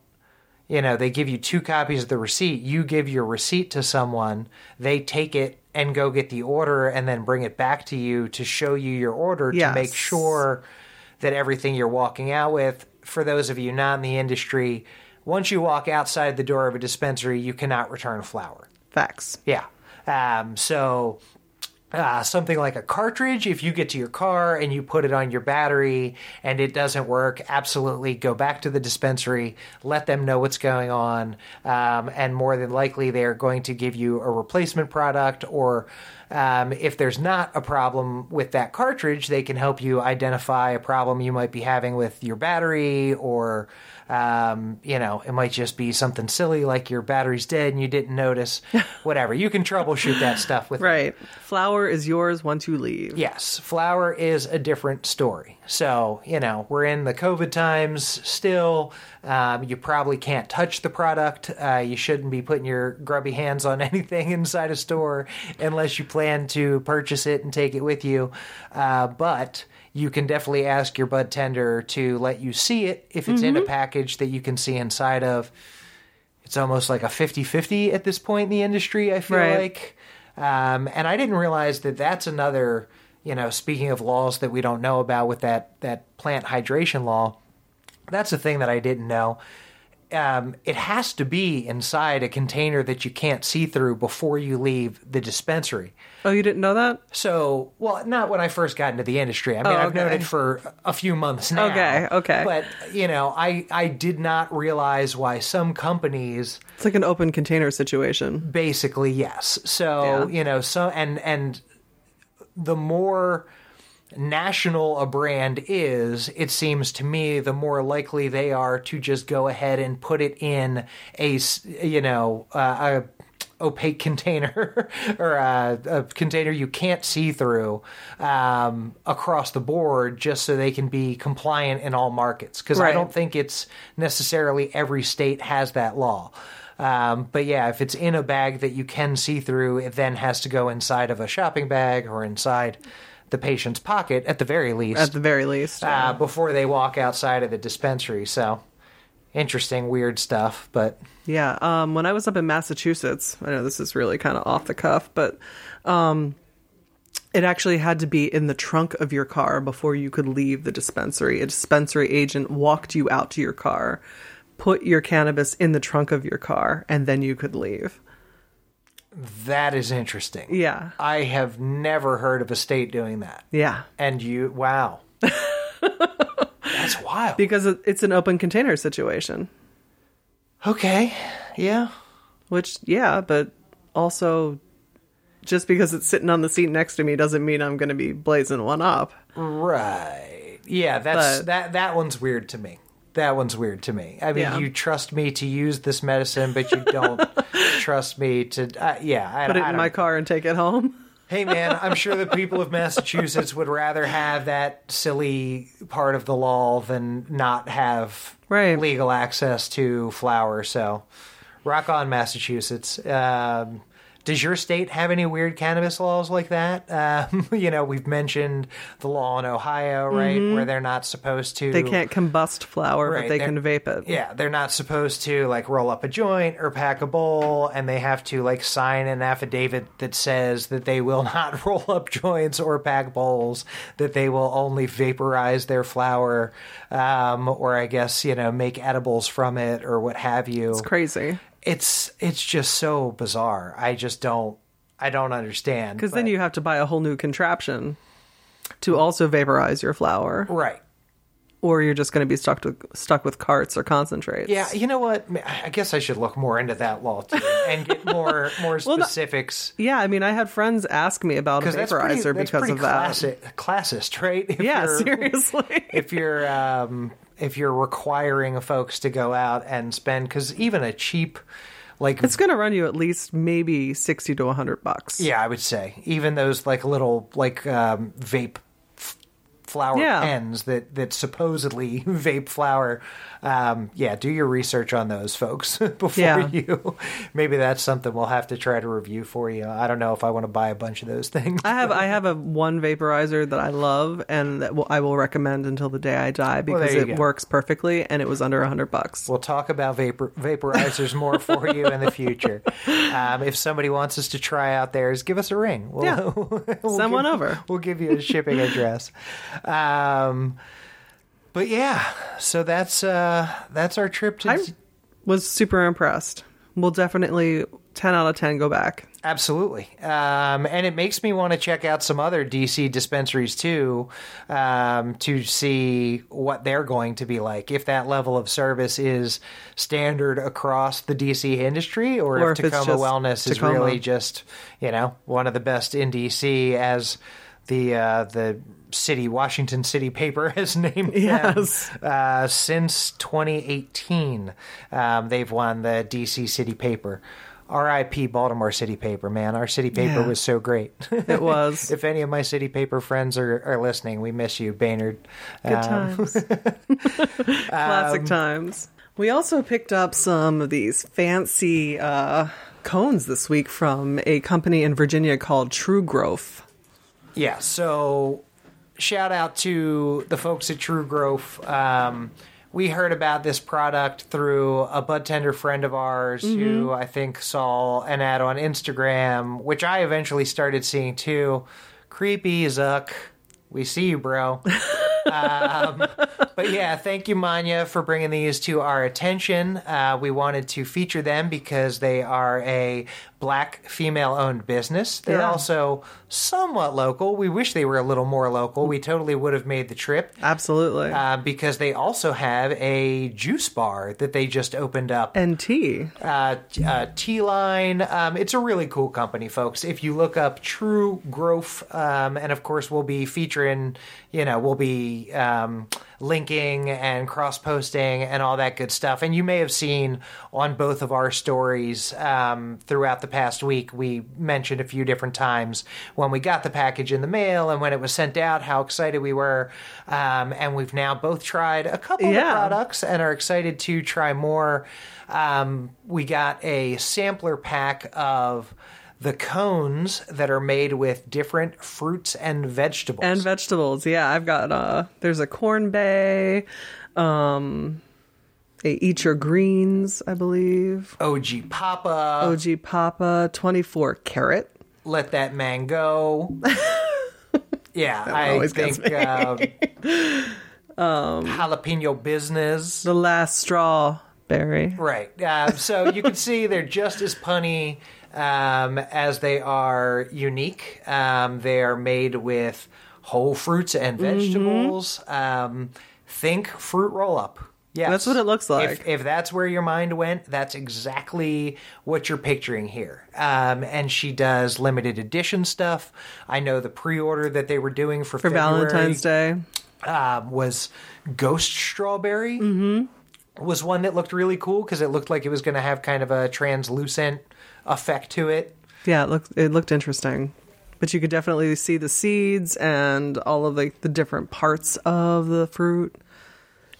[SPEAKER 2] you know, they give you two copies of the receipt. You give your receipt to someone, they take it and go get the order and then bring it back to you to show you your order
[SPEAKER 1] Yes.
[SPEAKER 2] to make sure that everything you're walking out with, for those of you not in the industry, once you walk outside the door of a dispensary, you cannot return flower.
[SPEAKER 1] Facts.
[SPEAKER 2] Yeah. Um, so uh, something like a cartridge, if you get to your car and you put it on your battery and it doesn't work, absolutely go back to the dispensary, let them know what's going on, um, and more than likely they're going to give you a replacement product or. Um, if there's not a problem with that cartridge, they can help you identify a problem you might be having with your battery, or um, you know, it might just be something silly like your battery's dead and you didn't notice. Whatever, you can troubleshoot that stuff with
[SPEAKER 1] Right. Flower is yours once you leave.
[SPEAKER 2] Yes, flower is a different story. So, you know, we're in the COVID times still. Um, you probably can't touch the product. Uh, you shouldn't be putting your grubby hands on anything inside a store unless you plan to purchase it and take it with you. Uh, but you can definitely ask your bud tender to let you see it if it's in a package that you can see inside of. It's almost like a 50 50 at this point in the industry, I feel
[SPEAKER 1] Right.
[SPEAKER 2] like. Um, and I didn't realize that that's another, you know, speaking of laws that we don't know about with that, that plant hydration law, that's a thing that I didn't know. Um, it has to be inside a container that you can't see through before you leave the dispensary.
[SPEAKER 1] Oh, you didn't know that?
[SPEAKER 2] So, well, not when I first got into the industry. I mean,
[SPEAKER 1] Oh,
[SPEAKER 2] I've known it for a few months now.
[SPEAKER 1] Okay, okay.
[SPEAKER 2] But, you know, I, I did not realize why some companies
[SPEAKER 1] It's like an open container situation.
[SPEAKER 2] basically yes so
[SPEAKER 1] Yeah.
[SPEAKER 2] you know so and and the more national a brand is, it seems to me the more likely they are to just go ahead and put it in a you know uh, a opaque container or a, a container you can't see through um, across the board just so they can be compliant in all markets because I don't think it's necessarily every state has that law. Um, but yeah, if it's in a bag that you can see through, it then has to go inside of a shopping bag or inside the patient's pocket at the very least
[SPEAKER 1] At the very least.
[SPEAKER 2] uh, before they walk outside of the dispensary. So interesting, weird stuff. But
[SPEAKER 1] Yeah, um, when I was up in Massachusetts, I know this is really kind of off the cuff, but um, it actually had to be in the trunk of your car before you could leave the dispensary. A dispensary agent walked you out to your car, put your cannabis in the trunk of your car, and then you could leave.
[SPEAKER 2] That is interesting.
[SPEAKER 1] Yeah,
[SPEAKER 2] I have never heard of a state doing that.
[SPEAKER 1] yeah,
[SPEAKER 2] And you, wow. That's wild.
[SPEAKER 1] because it's an open container situation.
[SPEAKER 2] Okay. Yeah.
[SPEAKER 1] Which, yeah, but also. Just because it's sitting on the seat next to me doesn't mean I'm going to be blazing one up.
[SPEAKER 2] Right. Yeah, that's
[SPEAKER 1] But-
[SPEAKER 2] that that one's weird to me. That one's weird to me. I mean,
[SPEAKER 1] Yeah.
[SPEAKER 2] you trust me to use this medicine, but you don't trust me to. Uh, yeah, I,
[SPEAKER 1] Put it
[SPEAKER 2] I
[SPEAKER 1] in
[SPEAKER 2] don't-
[SPEAKER 1] my car and take it home.
[SPEAKER 2] Hey, man, I'm sure the people of Massachusetts would rather have that silly part of the law than not have
[SPEAKER 1] Right.
[SPEAKER 2] legal access to flower. So, rock on, Massachusetts. Um, does your state have any weird cannabis laws like that? Um, you know, we've mentioned the law in Ohio, right, where they're not supposed to.
[SPEAKER 1] Mm-hmm. They can't combust flower,
[SPEAKER 2] Right,
[SPEAKER 1] but they can vape it.
[SPEAKER 2] Yeah, they're not supposed to like roll up a joint or pack a bowl, and they have to like sign an affidavit that says that they will not roll up joints or pack bowls, that they will only vaporize their flower, um, or I guess you know make edibles from it or what have you.
[SPEAKER 1] It's crazy.
[SPEAKER 2] It's it's just so bizarre. I just don't I don't understand.
[SPEAKER 1] Because then you have to buy a whole new contraption to also vaporize your flower,
[SPEAKER 2] right.
[SPEAKER 1] or you're just going to be stuck with stuck with carts or concentrates.
[SPEAKER 2] Yeah, you know what? I guess I should look more into that law too and get more more
[SPEAKER 1] Well, no-
[SPEAKER 2] specifics.
[SPEAKER 1] Yeah, I mean, I had friends ask me about a
[SPEAKER 2] Because that's pretty,
[SPEAKER 1] vaporizer
[SPEAKER 2] that's
[SPEAKER 1] because
[SPEAKER 2] pretty
[SPEAKER 1] of that.
[SPEAKER 2] classi- classist, right? If
[SPEAKER 1] Yeah, seriously.
[SPEAKER 2] If you're um, if you're requiring folks to go out and spend, because even a cheap, like
[SPEAKER 1] It's going to run you at least maybe sixty to hundred bucks.
[SPEAKER 2] yeah, I would say even those like little like um, vape f- flower
[SPEAKER 1] Yeah.
[SPEAKER 2] pens that that supposedly vape flower. Um, yeah, do your research on those folks before
[SPEAKER 1] Yeah.
[SPEAKER 2] you. Maybe that's something we'll have to try to review for you. I don't know if I want to buy a bunch of those things.
[SPEAKER 1] I have I have a one vaporizer that I love and that will, I will recommend until the day I die because
[SPEAKER 2] you
[SPEAKER 1] it
[SPEAKER 2] go.
[SPEAKER 1] works perfectly and it was under a hundred bucks.
[SPEAKER 2] We'll talk about vapor vaporizers more for you in the future. Um, if somebody wants us to try out theirs, give us a ring. We'll,
[SPEAKER 1] Yeah.
[SPEAKER 2] we'll
[SPEAKER 1] Send one over.
[SPEAKER 2] We'll give you a shipping address. Um, but yeah, so that's uh, that's our trip to.
[SPEAKER 1] I was super impressed. We'll definitely ten out of ten go back.
[SPEAKER 2] Absolutely. Um, and it makes me want to check out some other DC dispensaries too um, to see what they're going to be like. If that level of service is standard across the DC industry or,
[SPEAKER 1] Or
[SPEAKER 2] if
[SPEAKER 1] if Takoma
[SPEAKER 2] Wellness is
[SPEAKER 1] Takoma.
[SPEAKER 2] really just, you know, one of the best in DC as the uh, the city Washington City paper has named them.
[SPEAKER 1] Yes.
[SPEAKER 2] Uh, since 2018, um, they've won the DC City paper. R.I.P. Baltimore City Paper, man. Our city paper
[SPEAKER 1] Yeah.
[SPEAKER 2] was so great.
[SPEAKER 1] It was
[SPEAKER 2] if any of my city paper friends are, are listening, we miss you, Baynard.
[SPEAKER 1] good
[SPEAKER 2] Um,
[SPEAKER 1] times, classic times. We also picked up some of these fancy uh, cones this week from a company in Virginia called True Growf.
[SPEAKER 2] Yeah, so shout out to the folks at True Growf. Um, we heard about this product through a bud tender friend of ours who I think saw an ad on Instagram, which I eventually started seeing too. Creepy Zuck. We see you, bro. um, but yeah, thank you, Manya, for bringing these to our attention. Uh, we wanted to feature them because they are a black female owned business. They're
[SPEAKER 1] Yeah.
[SPEAKER 2] also somewhat local. We wish they were a little more local. We totally would have made the trip.
[SPEAKER 1] Absolutely.
[SPEAKER 2] Uh, because they also have a juice bar that they just opened up
[SPEAKER 1] and tea.
[SPEAKER 2] uh, uh, T Line. Um, it's a really cool company, folks. If you look up True Growf, um, and of course, we'll be featuring, you know, we'll be um, linking and cross posting and all that good stuff. And you may have seen on both of our stories um, throughout the past week, we mentioned a few different times when we got the package in the mail and when it was sent out, how excited we were. Um, and we've now both tried a couple of products and are excited to try more. Um, we got a sampler pack of the cones that are made with different fruits and vegetables.
[SPEAKER 1] And vegetables. Yeah, I've got uh there's a corn bay, um a eat your greens, I believe.
[SPEAKER 2] OG Papa,
[SPEAKER 1] OG Papa 24 carrot.
[SPEAKER 2] let that man go. yeah, I
[SPEAKER 1] always
[SPEAKER 2] think um, jalapeno business.
[SPEAKER 1] The last straw berry.
[SPEAKER 2] Right. Uh, so you can see they're just as punny um, as they are unique. Um, they are made with whole fruits and
[SPEAKER 1] Mm-hmm.
[SPEAKER 2] vegetables. Um, think fruit roll up. Yes.
[SPEAKER 1] That's what it looks like.
[SPEAKER 2] If, if that's where your mind went, that's exactly what you're picturing here. Um, and she does limited edition stuff. I know the pre-order that they were doing for,
[SPEAKER 1] For
[SPEAKER 2] February,
[SPEAKER 1] Valentine's Day.
[SPEAKER 2] um, was Ghost Strawberry. Mm-hmm. Was one that looked really cool because it looked like it was going to have kind of a translucent effect to it.
[SPEAKER 1] Yeah, it looked it looked interesting. But you could definitely see the seeds and all of the, the different parts of the fruit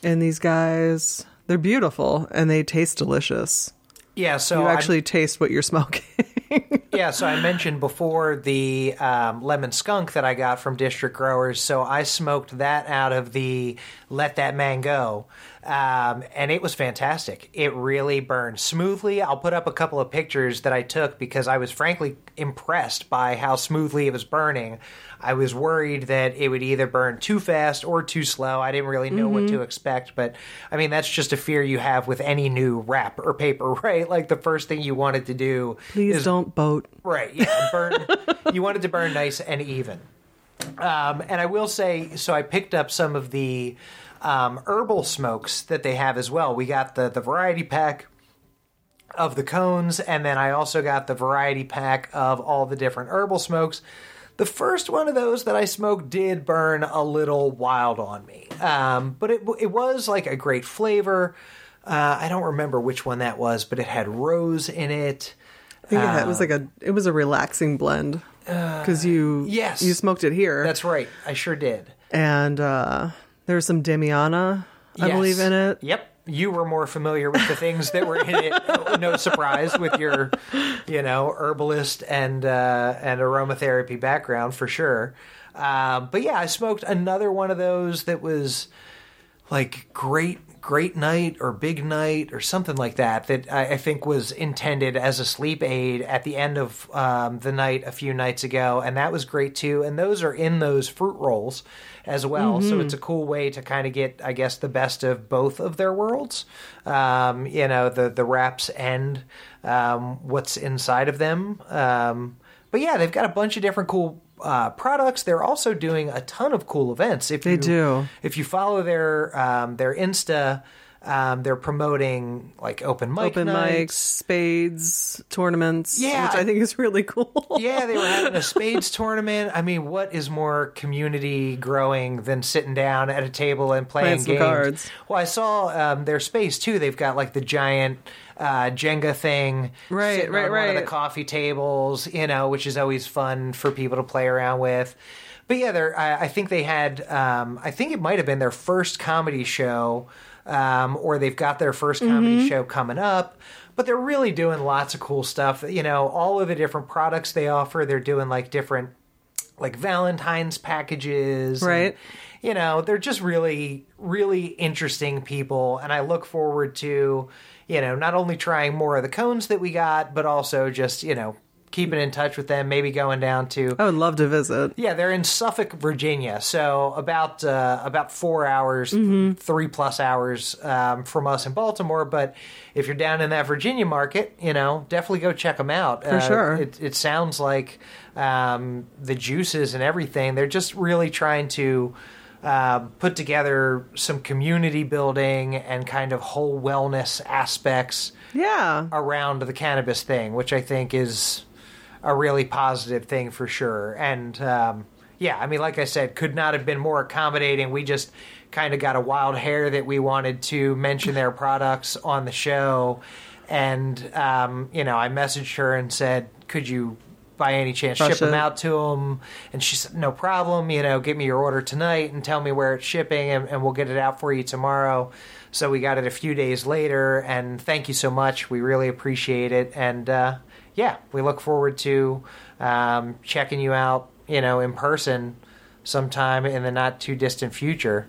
[SPEAKER 1] And these guys. They're beautiful and they taste delicious.
[SPEAKER 2] Yeah, so
[SPEAKER 1] You actually taste what you're smoking.
[SPEAKER 2] yeah, so I mentioned before the um, lemon skunk that I got from District Growers. So I smoked that out of the Let That Man Go, um, and it was fantastic. It really burned smoothly. I'll put up a couple of pictures that I took because I was frankly impressed by how smoothly it was burning. I was worried that it would either burn too fast or too slow. I didn't really know what to expect, but I mean, that's just a fear you have with any new wrap or paper, right? Like the first thing you wanted to do
[SPEAKER 1] Please
[SPEAKER 2] is
[SPEAKER 1] don't boat.
[SPEAKER 2] Right. Yeah. Burn. you wanted to burn nice and even. Um, and I will say, so I picked up some of the um, herbal smokes that they have as well. We got the the variety pack of the cones, and then I also got the variety pack of all the different herbal smokes. The first one of those that I smoked did burn a little wild on me, um, but it it was like a great flavor. Uh, I don't remember which one that was, but it had rose in it.
[SPEAKER 1] I think it was like a it was a relaxing blend because you
[SPEAKER 2] yes.
[SPEAKER 1] you smoked it here
[SPEAKER 2] That's right. I sure did.
[SPEAKER 1] and uh, there was some Damiana I
[SPEAKER 2] Yes.
[SPEAKER 1] believe in it.
[SPEAKER 2] Yep. You were more familiar with the things that were in it. No surprise with your, you know, herbalist and uh, and aromatherapy background for sure. Um, but yeah, I smoked another one of those that was like great great night or big night or something like that that I, I think was intended as a sleep aid at the end of um, the night a few nights ago and that was great too and those are in those fruit rolls as well so it's a cool way to kind of get i guess the best of both of their worlds um, you know the the wraps and um, what's inside of them um, but yeah they've got a bunch of different cool uh, products. They're also doing a ton of cool events. If
[SPEAKER 1] They
[SPEAKER 2] you,
[SPEAKER 1] do.
[SPEAKER 2] If you follow their um, their Insta, um, they're promoting like open mic
[SPEAKER 1] Open mics, spades, tournaments,
[SPEAKER 2] Yeah,
[SPEAKER 1] which I think is really cool.
[SPEAKER 2] yeah, they were having a spades tournament. I mean, what is more community growing than sitting down at a table and playing games?
[SPEAKER 1] cards.
[SPEAKER 2] Well, I saw um, their space too. They've got like the giant uh, Jenga thing,
[SPEAKER 1] Right,
[SPEAKER 2] sitting
[SPEAKER 1] right,
[SPEAKER 2] on one of the coffee tables. You know, which is always fun for people to play around with. But yeah, I, I think they had. Um, I think it might have been their first comedy show, um, or they've got their first comedy
[SPEAKER 1] Mm-hmm.
[SPEAKER 2] show coming up. But they're really doing lots of cool stuff. You know, all of the different products they offer. They're doing like different, like Valentine's packages, and,
[SPEAKER 1] Right.
[SPEAKER 2] you know, they're just really, really interesting people, and I look forward to, you know, not only trying more of the cones that we got, but also just you know keeping in touch with them, maybe going down to
[SPEAKER 1] I would love to visit.
[SPEAKER 2] yeah, they're in Suffolk, Virginia, so about uh, about four hours,
[SPEAKER 1] Mm-hmm.
[SPEAKER 2] three plus hours um, from us in Baltimore. But if you're down in that Virginia market, you know, definitely go check them out. For
[SPEAKER 1] sure.
[SPEAKER 2] it, it sounds like um, the juices and everything. They're just really trying to. Uh, put together some community building and kind of whole wellness aspects
[SPEAKER 1] Yeah.
[SPEAKER 2] around the cannabis thing, which I think is a really positive thing for sure. And um, yeah, I mean, like I said, could not have been more accommodating. We just kind of got a wild hair that we wanted to mention their products on the show. And, um, you know, I messaged her and said, could you by any chance ship them out to them? And she said, no problem. You know, get me your order tonight and tell me where it's shipping, and, and we'll get it out for you tomorrow. So we got it a few days later, and thank you so much. We really appreciate it. And uh, yeah, we look forward to um, checking you out, you know, in person sometime in the not too distant future.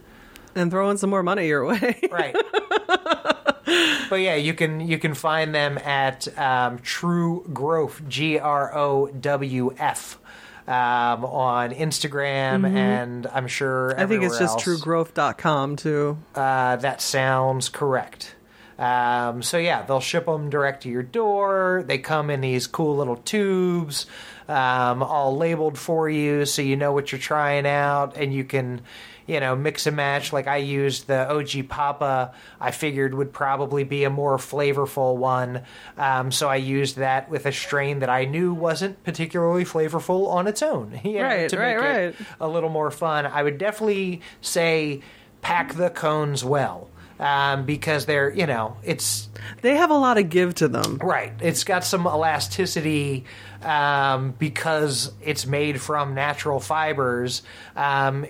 [SPEAKER 1] And throwing some more money your way.
[SPEAKER 2] Right. but yeah, you can you can find them at um, True Growf G R O W F um, on Instagram, and I'm sure
[SPEAKER 1] Mm-hmm. I think it's just
[SPEAKER 2] else.
[SPEAKER 1] truegrowf.com too.
[SPEAKER 2] Uh, that sounds correct. Um, so yeah, they'll ship them direct to your door. They come in these cool little tubes, um, all labeled for you, so you know what you're trying out, and you can, you know, mix and match. Like I used the OG Papa. I figured would probably be a more flavorful one, um, so I used that with a strain that I knew wasn't particularly flavorful on its own. you know,
[SPEAKER 1] Right,
[SPEAKER 2] to
[SPEAKER 1] right,
[SPEAKER 2] make it
[SPEAKER 1] right.
[SPEAKER 2] a little more fun. I would definitely say pack the cones well um, because they're you know it's
[SPEAKER 1] They have a lot of give to them.
[SPEAKER 2] right. It's got some elasticity um, because it's made from natural fibers. Um,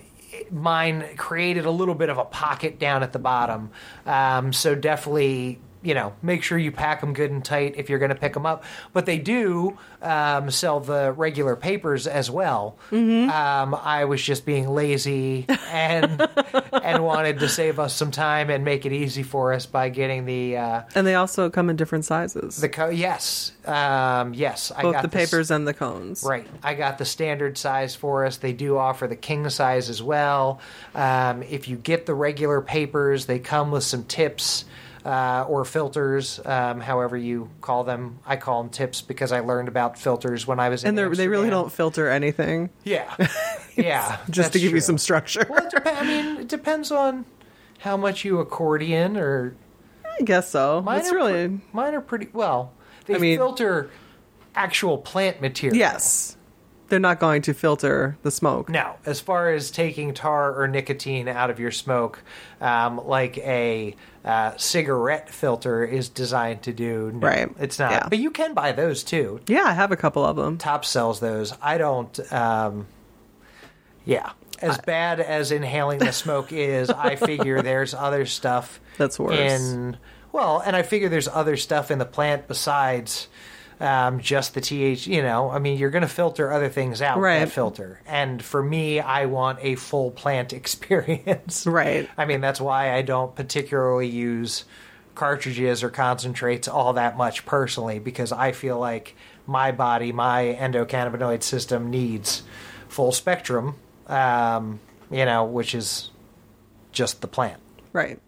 [SPEAKER 2] mine created a little bit of a pocket down at the bottom, um, so definitely. You know, make sure you pack them good and tight if you're going to pick them up. But they do um, sell the regular papers as well. Um, I was just being lazy and and wanted to save us some time and make it easy for us by getting the uh,
[SPEAKER 1] And they also come in different sizes.
[SPEAKER 2] the co- yes, um, yes. I
[SPEAKER 1] both
[SPEAKER 2] got
[SPEAKER 1] the papers and the cones.
[SPEAKER 2] Right, I got the standard size for us. They do offer the king size as well. Um, if you get the regular papers, they come with some tips uh, or filters, um, however you call them. I call them tips because I learned about filters when I was in
[SPEAKER 1] And they're, really don't filter anything,
[SPEAKER 2] Yeah, yeah.
[SPEAKER 1] just to give you some structure.
[SPEAKER 2] Well, it dep- I mean, it depends on how much you accordion or
[SPEAKER 1] I guess so.
[SPEAKER 2] Mine
[SPEAKER 1] it's
[SPEAKER 2] are
[SPEAKER 1] really
[SPEAKER 2] pre- mine are pretty well. They
[SPEAKER 1] I mean-
[SPEAKER 2] filter actual plant material.
[SPEAKER 1] yes. They're not going to filter the smoke.
[SPEAKER 2] No, as far as taking tar or nicotine out of your smoke, um, like a uh, cigarette filter is designed to do, no,
[SPEAKER 1] Right.
[SPEAKER 2] It's not.
[SPEAKER 1] Yeah.
[SPEAKER 2] But you can buy those too.
[SPEAKER 1] Yeah, I have a couple of them.
[SPEAKER 2] Top sells those. I don't. Um, yeah. As bad as inhaling the smoke is, I figure there's other stuff
[SPEAKER 1] That's worse.
[SPEAKER 2] in well, and I figure there's other stuff in the plant besides um, just the TH. You know, I mean, you're going to filter other things out
[SPEAKER 1] Right.
[SPEAKER 2] that filter, and for me, I want a full plant experience.
[SPEAKER 1] Right.
[SPEAKER 2] I mean, that's why I don't particularly use cartridges or concentrates all that much personally because I feel like my body, my endocannabinoid system needs full spectrum, um, you know, which is just the plant.
[SPEAKER 1] Right.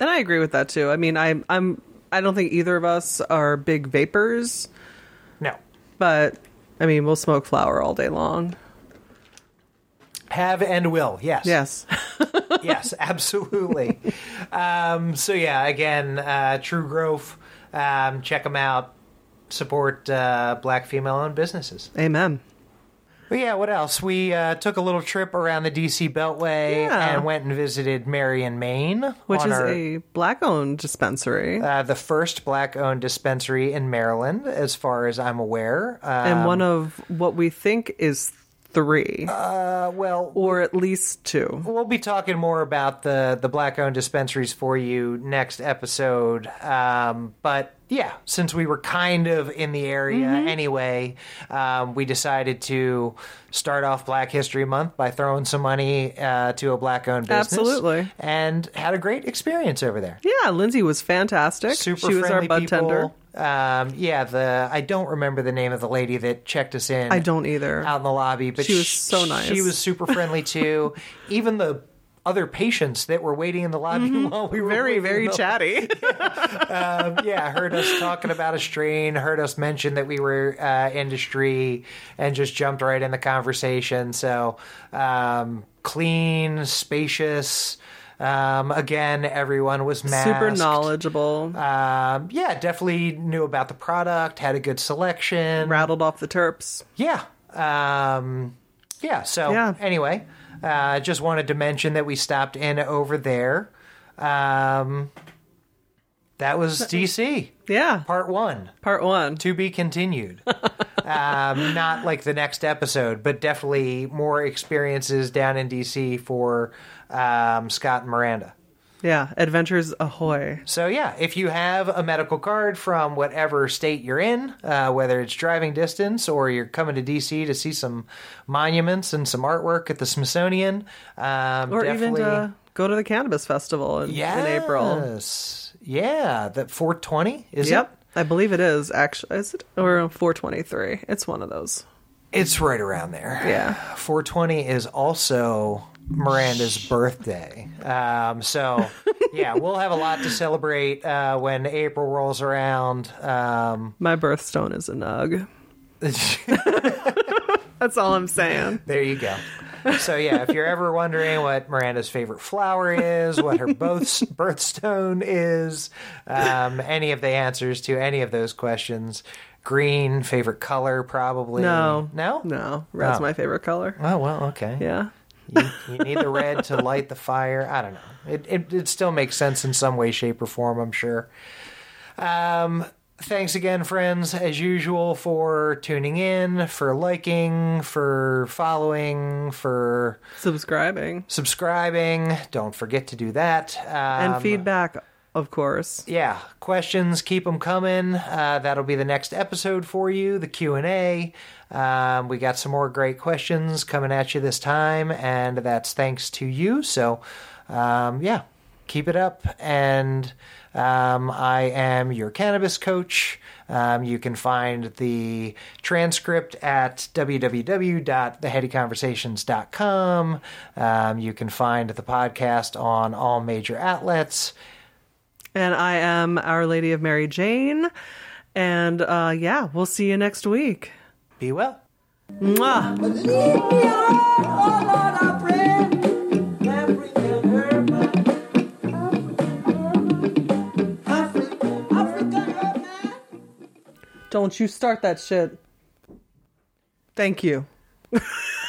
[SPEAKER 1] And I agree with that too. I mean, I I'm I don't think either of us are big vapors,
[SPEAKER 2] No.
[SPEAKER 1] but I mean, we'll smoke flower all day long.
[SPEAKER 2] Have and will, yes.
[SPEAKER 1] Yes.
[SPEAKER 2] yes, absolutely. um, so yeah, again, uh, True Growf. Um, check them out. Support uh, black female-owned businesses.
[SPEAKER 1] Amen.
[SPEAKER 2] But yeah, what else? We uh, took a little trip around the DC Beltway
[SPEAKER 1] Yeah.
[SPEAKER 2] and went and visited Mary and Main,
[SPEAKER 1] Which
[SPEAKER 2] on
[SPEAKER 1] is
[SPEAKER 2] our-
[SPEAKER 1] a black owned dispensary
[SPEAKER 2] uh, the first black-owned dispensary in Maryland, as far as I'm aware.
[SPEAKER 1] and
[SPEAKER 2] Um,
[SPEAKER 1] one of what we think is three,
[SPEAKER 2] uh, well,
[SPEAKER 1] or at least two.
[SPEAKER 2] We'll be talking more about the the black owned dispensaries for you next episode. Um, but yeah, since we were kind of in the area
[SPEAKER 1] Mm-hmm.
[SPEAKER 2] anyway, um, we decided to start off Black History Month by throwing some money uh, to a black owned business.
[SPEAKER 1] Absolutely.
[SPEAKER 2] And had a great experience over there.
[SPEAKER 1] Yeah, Lindsay was fantastic.
[SPEAKER 2] Super
[SPEAKER 1] she was our
[SPEAKER 2] friendly
[SPEAKER 1] bud
[SPEAKER 2] people.
[SPEAKER 1] tender.
[SPEAKER 2] Um, yeah, the I don't remember the name of the lady that checked us in.
[SPEAKER 1] I don't either.
[SPEAKER 2] out in the lobby, but
[SPEAKER 1] She was so nice.
[SPEAKER 2] She was super friendly too. Even the other patients that were waiting in the lobby while we were
[SPEAKER 1] Mm-hmm. Very, very chatty.
[SPEAKER 2] um, yeah, heard us talking about a strain, heard us mention that we were uh, industry, and just jumped right in the conversation. So um, clean, spacious. Um, again, everyone was masked.
[SPEAKER 1] Super knowledgeable.
[SPEAKER 2] Um, yeah, definitely knew about the product, had a good selection.
[SPEAKER 1] Rattled off the terps.
[SPEAKER 2] Yeah. Um, yeah. So
[SPEAKER 1] Yeah.
[SPEAKER 2] anyway, uh, just wanted to mention that we stopped in over there. Um, that was DC
[SPEAKER 1] Yeah.
[SPEAKER 2] part one.
[SPEAKER 1] Part one.
[SPEAKER 2] To be continued. um, not like the next episode, but definitely more experiences down in DC for um, Scott and Miranda.
[SPEAKER 1] Yeah. Adventures ahoy.
[SPEAKER 2] So yeah, if you have a medical card from whatever state you're in, uh, whether it's driving distance or you're coming to DC to see some monuments and some artwork at the Smithsonian, um,
[SPEAKER 1] Or even to go to the cannabis festival in, in April.
[SPEAKER 2] Yeah, the 420 is
[SPEAKER 1] Yep.
[SPEAKER 2] it?
[SPEAKER 1] I believe it is actually. Is it or 423? It's one of those.
[SPEAKER 2] It's right around there.
[SPEAKER 1] Yeah.
[SPEAKER 2] 420 is also Miranda's birthday. Um, so, yeah, we'll have a lot to celebrate uh, when April rolls around. Um,
[SPEAKER 1] My birthstone is a nug. That's all I'm saying.
[SPEAKER 2] There you go. So yeah, if you're ever wondering what Miranda's favorite flower is, what her both birthstone is, um, any of the answers to any of those questions, green favorite color probably.
[SPEAKER 1] No.
[SPEAKER 2] no,
[SPEAKER 1] No, red's
[SPEAKER 2] Oh.
[SPEAKER 1] my favorite color.
[SPEAKER 2] Oh well, okay.
[SPEAKER 1] Yeah.
[SPEAKER 2] You, you need the red to light the fire. I don't know. It, it it still makes sense in some way, shape, or form. I'm sure. Um, thanks again, friends, as usual, for tuning in, for liking, for following, for
[SPEAKER 1] Subscribing
[SPEAKER 2] subscribing. Don't forget to do that. Um,
[SPEAKER 1] and feedback, of course.
[SPEAKER 2] yeah questions keep them coming uh, that'll be the next episode for you the q&a um, we got some more great questions coming at you this time and that's thanks to you so um, yeah keep it up and um, i am your cannabis coach um, you can find the transcript at www.theheadyconversations.com. Um, you can find the podcast on all major outlets.
[SPEAKER 1] And I am Our Lady of Mary Jane. And uh, yeah, we'll see you next week.
[SPEAKER 2] Be well.
[SPEAKER 1] Mwah.
[SPEAKER 3] Lead me on, Lord, I pray. African herb. African, African herb, man.
[SPEAKER 1] Don't you start that shit. Thank you.